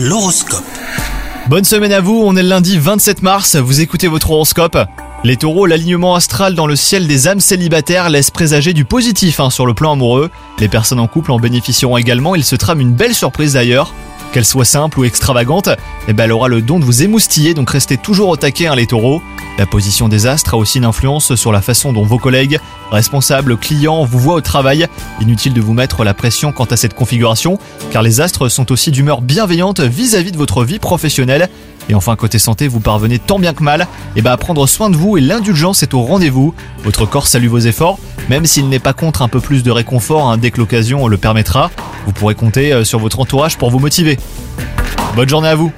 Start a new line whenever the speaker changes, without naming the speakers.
L'horoscope.
Bonne semaine à vous, on est le lundi 27 mars, vous écoutez votre horoscope. Les taureaux, l'alignement astral dans le ciel des âmes célibataires laisse présager du positif hein, sur le plan amoureux. Les personnes en couple en bénéficieront également, il se trame une belle surprise d'ailleurs. Qu'elle soit simple ou extravagante, eh ben elle aura le don de vous émoustiller, donc restez toujours au taquet hein, les taureaux. La position des astres a aussi une influence sur la façon dont vos collègues, responsables, clients vous voient au travail. Inutile de vous mettre la pression quant à cette configuration, car les astres sont aussi d'humeur bienveillante vis-à-vis de votre vie professionnelle. Et enfin, côté santé, vous parvenez tant bien que mal et ben, à prendre soin de vous et l'indulgence est au rendez-vous. Votre corps salue vos efforts, même s'il n'est pas contre un peu plus de réconfort hein, dès que l'occasion le permettra. Vous pourrez compter euh, sur votre entourage pour vous motiver. Bonne journée à vous